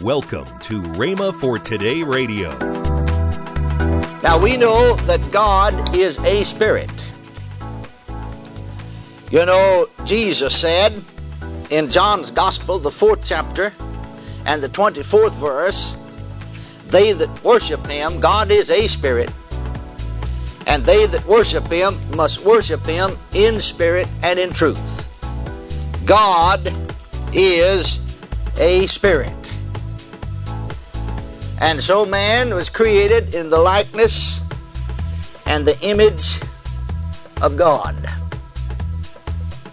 Welcome to Rhema for Today Radio. Now we know that God is a spirit. You know, Jesus said in John's Gospel, the fourth chapter and the 24th verse, they that worship him, God is a spirit, and they that worship him must worship him in spirit and in truth. God is a spirit. And so man was created in the likeness and the image of God.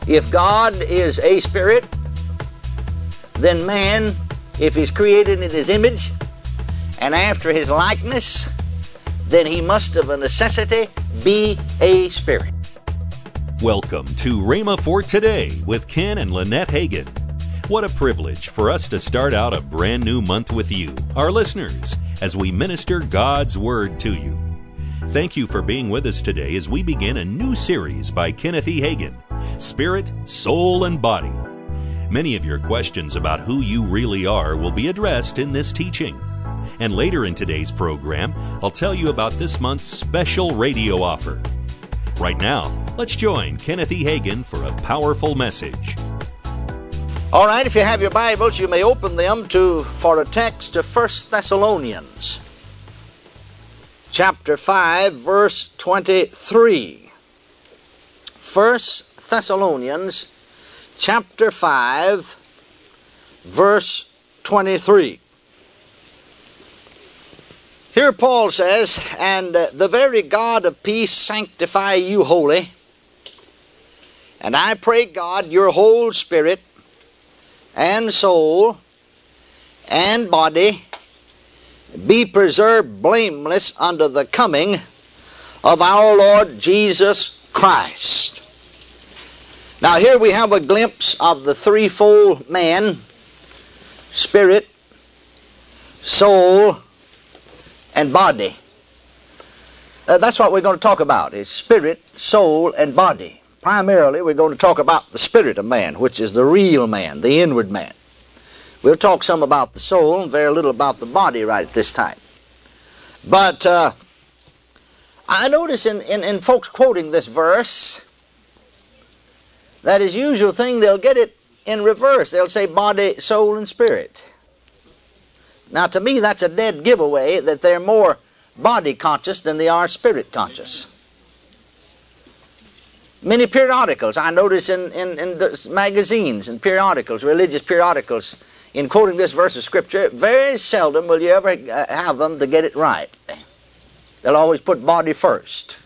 If God is a spirit, then man, if he's created in his image and after his likeness, then he must of a necessity be a spirit. Welcome to Rhema for Today with Ken and Lynette Hagin. What a privilege for us to start out a brand new month with you, our listeners, as we minister God's Word to you. Thank you for being with us today as we begin a new series by Kenneth E. Hagin Spirit, Soul, and Body. Many of your questions about who you really are will be addressed in this teaching. And later in today's program, I'll tell you about this month's special radio offer. Right now, let's join Kenneth E. Hagin for a powerful message. All right, if you have your Bibles, you may open them to for a text to 1 Thessalonians chapter 5 verse 23. 1 Thessalonians chapter 5 verse 23. Here Paul says, And the very God of peace sanctify you wholly. And I pray God your whole spirit and soul and body be preserved blameless unto the coming of our Lord Jesus Christ. Now, here we have a glimpse of the threefold man spirit, soul, and body. Uh, that's what we're going to talk about is spirit, soul, and body. Primarily, we're going to talk about the spirit of man, which is the real man, the inward man. We'll talk some about the soul and very little about the body right at this time. But uh, I notice in, in, in folks quoting this verse that as usual thing, they'll get it in reverse. They'll say body, soul, and spirit. Now, to me, that's a dead giveaway that they're more body conscious than they are spirit conscious. Many periodicals, I notice in, in, in magazines and periodicals, religious periodicals, in quoting this verse of Scripture, very seldom will you ever uh, have them to get it right. They'll always put body first.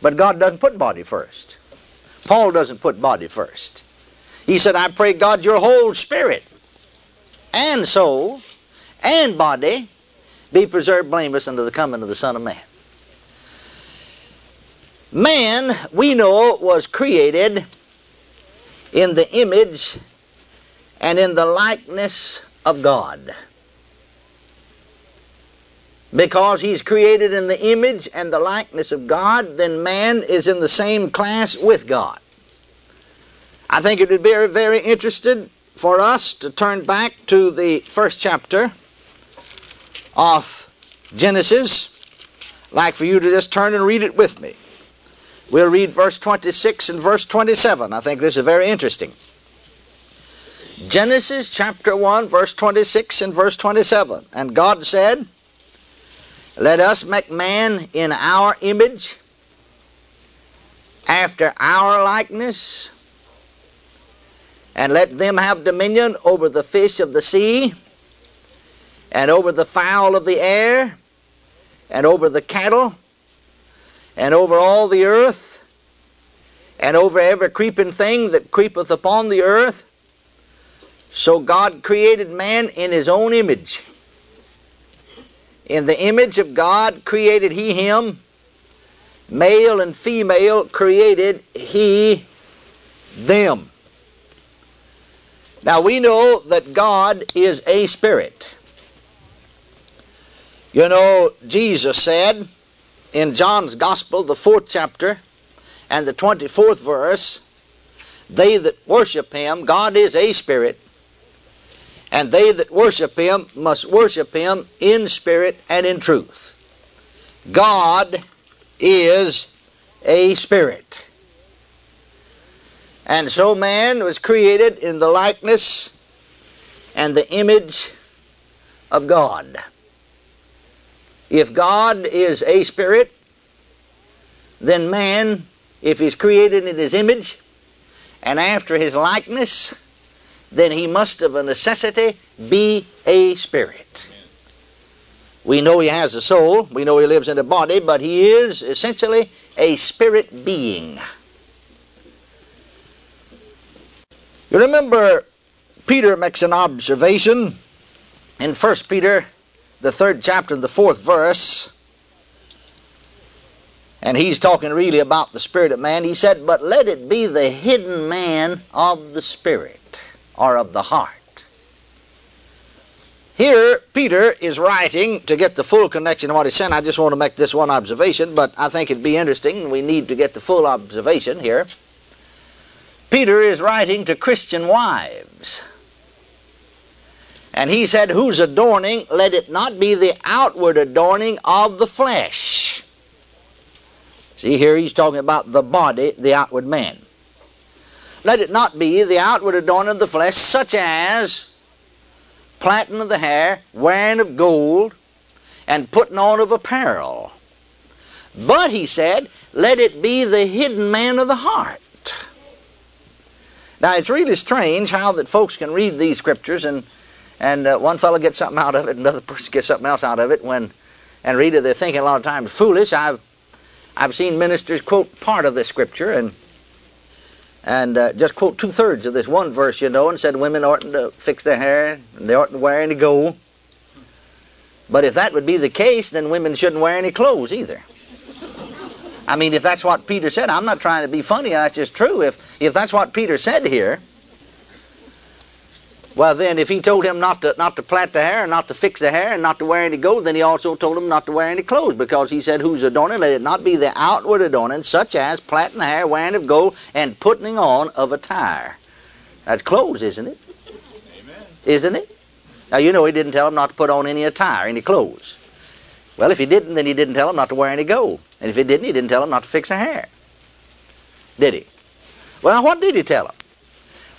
But God doesn't put body first. Paul doesn't put body first. He said, I pray God your whole spirit and soul and body be preserved blameless unto the coming of the Son of Man. Man, we know, was created in the image and in the likeness of God. Because he's created in the image and the likeness of God, then man is in the same class with God. I think it would be very, interesting for us to turn back to the first chapter of Genesis, like for you to just turn and read it with me. We'll read verse 26 and verse 27. I think this is very interesting. Genesis chapter 1, verse 26 and verse 27. And God said, Let us make man in our image, after our likeness, and let them have dominion over the fish of the sea, and over the fowl of the air, and over the cattle and over all the earth, and over every creeping thing that creepeth upon the earth. So God created man in his own image. In the image of God created he him. Male and female created he them. Now we know that God is a spirit. You know, Jesus said, in John's Gospel, the fourth chapter and the 24th verse, they that worship him, God is a spirit, And they that worship him must worship him in spirit and in truth. God is a spirit. And so man was created in the likeness and the image of God. If God is a spirit, then man, if he's created in his image and after his likeness, then he must of a necessity be a spirit. We know he has a soul, we know he lives in a body, but he is essentially a spirit being. You remember Peter makes an observation in 1 Peter, the third chapter, and the fourth verse. And he's talking really about the spirit of man. He said, But let it be the hidden man of the spirit, or of the heart. Here, Peter is writing to get the full connection of what he's saying. I just want to make this one observation, but I think it'd be interesting. We need to get the full observation here. Peter is writing to Christian wives. And he said, Whose adorning, let it not be the outward adorning of the flesh. See, here he's talking about the body, the outward man. Let it not be the outward adorning of the flesh, such as plaiting of the hair, wearing of gold, and putting on of apparel. But, he said, let it be the hidden man of the heart now, it's really strange how that folks can read these scriptures and and uh, one fellow gets something out of it, another person gets something else out of it. When and read it, they're thinking a lot of times foolish. I've I've seen ministers quote part of this scripture and and uh, just quote two thirds of this one verse, you know, and said women oughtn't to fix their hair and they oughtn't to wear any gold. But if that would be the case, then women shouldn't wear any clothes either. I mean, if that's what Peter said, I'm not trying to be funny, that's just true. If, if that's what Peter said here, well, then, if he told him not to not to plait the hair and not to fix the hair and not to wear any gold, then he also told him not to wear any clothes, because he said, "Whose adorning let it not be the outward adorning, such as plaiting the hair, wearing of gold, and putting on of attire." That's clothes, isn't it? Amen. Isn't it? Now you know he didn't tell him not to put on any attire, any clothes. Well, if he didn't, then he didn't tell him not to wear any gold. And if he didn't, he didn't tell him not to fix their hair. Did he? Well, what did he tell him?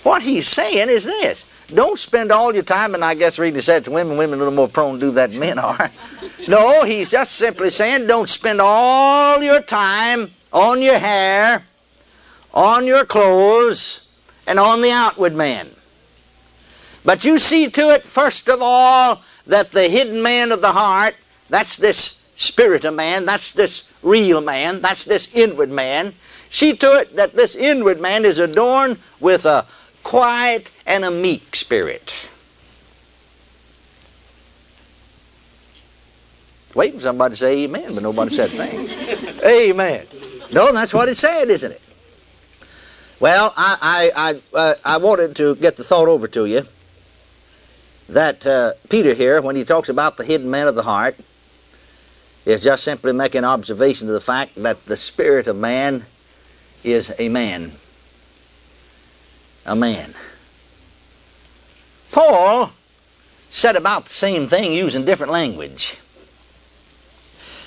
What he's saying is this. Don't spend all your time, and I guess reading said to women, women are a little more prone to do that than men are. No, he's just simply saying don't spend all your time on your hair, on your clothes, and on the outward man. But you see to it, first of all, that the hidden man of the heart that's this spirit of man. That's this real man. That's this inward man. See to it that this inward man is adorned with a quiet and a meek spirit. Waiting for somebody to say amen, but nobody said a thing. amen. No, that's what it said, isn't it? Well, I, I, I, uh, I wanted to get the thought over to you that uh, Peter here, when he talks about the hidden man of the heart, is just simply making observation of the fact that the spirit of man is a man. A man. Paul said about the same thing using different language.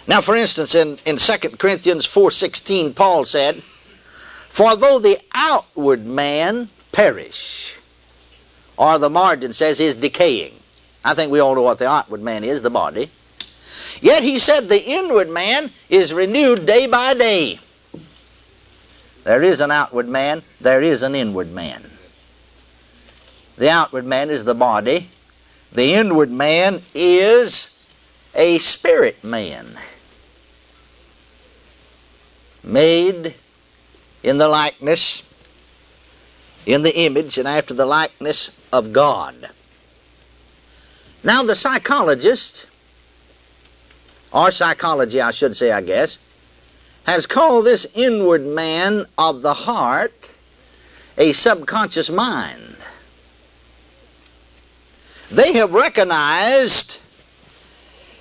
Now, for instance, in, in 2 Corinthians 4.16, Paul said, For though the outward man perish, or the margin says is decaying. I think we all know what the outward man is, the body. Yet he said the inward man is renewed day by day. There is an outward man, there is an inward man. The outward man is the body, the inward man is a spirit man, made in the likeness, in the image, and after the likeness of God. Now, the psychologist or psychology, I should say, I guess, has called this inward man of the heart a subconscious mind. They have recognized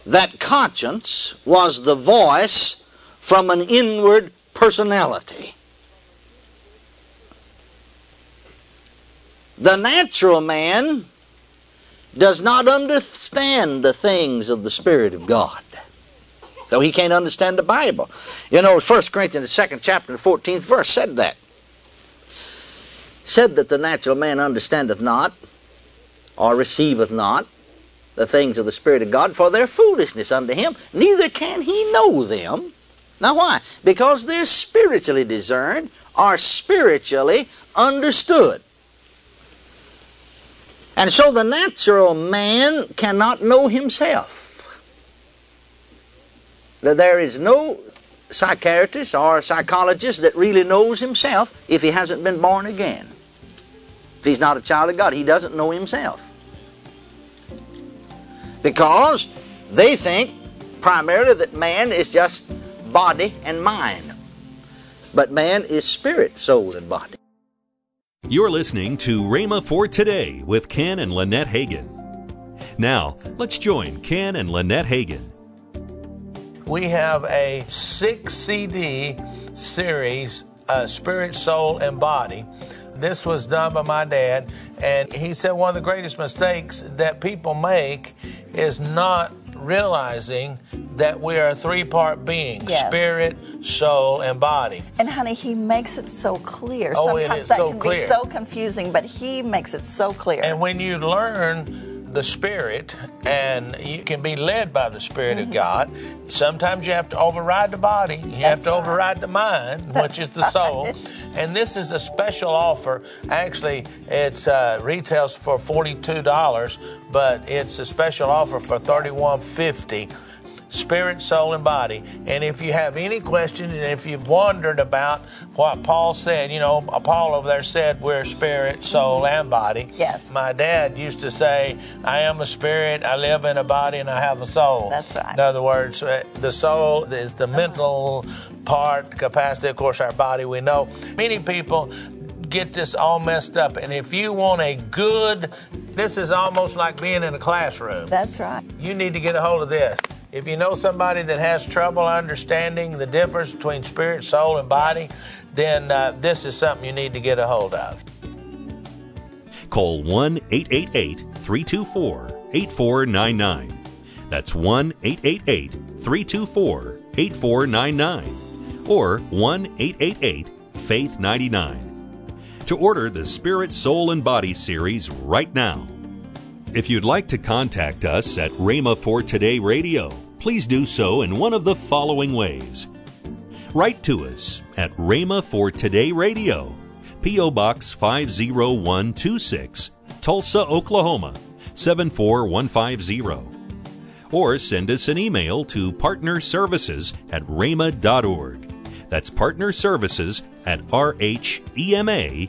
that conscience was the voice from an inward personality. The natural man does not understand the things of the Spirit of God. So he can't understand the Bible. You know, 1 Corinthians, the second chapter, the 14th verse said that. Said that the natural man understandeth not, or receiveth not, the things of the Spirit of God, for their foolishness unto him, neither can he know them. Now why? Because they're spiritually discerned, are spiritually understood. And so the natural man cannot know himself. There is no psychiatrist or psychologist that really knows himself if he hasn't been born again. If he's not a child of God, he doesn't know himself. Because they think primarily that man is just body and mind. But man is spirit, soul, and body. You're listening to Rhema for Today with Ken and Lynette Hagin. Now, let's join Ken and Lynette Hagin. We have a six CD series, uh, Spirit, Soul, and Body. This was done by my dad, and he said one of the greatest mistakes that people make is not realizing that we are a three part being Yes. spirit, soul, and body. And honey, he makes it so clear. Oh, it Sometimes is that so can clear. be so confusing, but he makes it so clear. And when you learn the Spirit and you can be led by the Spirit Mm-hmm. of God, sometimes you have to override the body, you have to right. override the mind, which is the soul. And this is a special offer. Actually, it's uh, retails for $42, but it's a special offer for $31.50 spirit, soul, and body. And if you have any questions, and if you've wondered about what Paul said, you know, Paul over there said we're spirit, soul, and body. Yes. My dad used to say, I am a spirit, I live in a body, and I have a soul. That's right. In other words, uh, the soul is the mental part, capacity. Of course, our body, we know. Many people get this all messed up. And if you want a good, this is almost like being in a classroom That's right. you need to get a hold of this. If you know somebody that has trouble understanding the difference between spirit, soul, and body, then uh, this is something you need to get a hold of. Call 1 888 324 8499. That's 1 888 324 8499 or 1 888 Faith 99 to order the Spirit, Soul, and Body series right now. If you'd like to contact us at Rhema for Today Radio, please do so in one of the following ways. Write to us at Rhema for Today Radio, P.O. Box 50126, Tulsa, Oklahoma 74150. Or send us an email to partnerservices at rhema.org. That's partnerservices at rhema.org.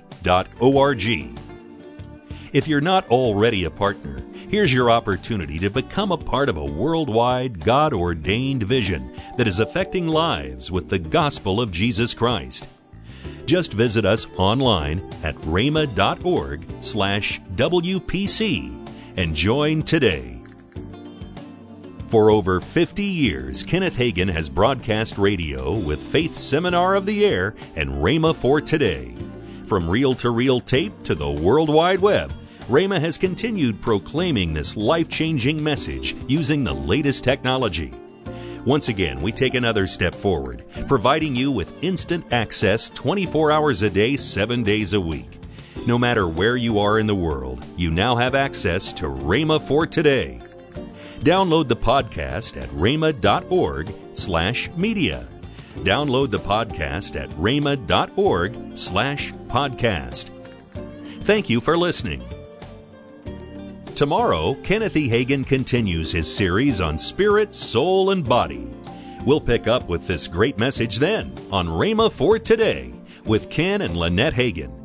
If you're not already a partner, here's your opportunity to become a part of a worldwide, God ordained vision that is affecting lives with the gospel of Jesus Christ. Just visit us online at rhema.org slash WPC and join today. For over 50 years, Kenneth Hagin has broadcast radio with Faith Seminar of the Air and Rhema for Today. From reel to reel tape to the World Wide Web, Rhema has continued proclaiming this life changing message using the latest technology. Once again, we take another step forward, providing you with instant access 24 hours a day, 7 days a week. No matter where you are in the world, you now have access to Rhema for Today. Download the podcast at rhema.org slash media. Download the podcast at rhema.org slash podcast. Thank you for listening. Tomorrow, Kenneth E. Hagin continues his series on spirit, soul, and body. We'll pick up with this great message then on Rhema for Today with Ken and Lynette Hagin.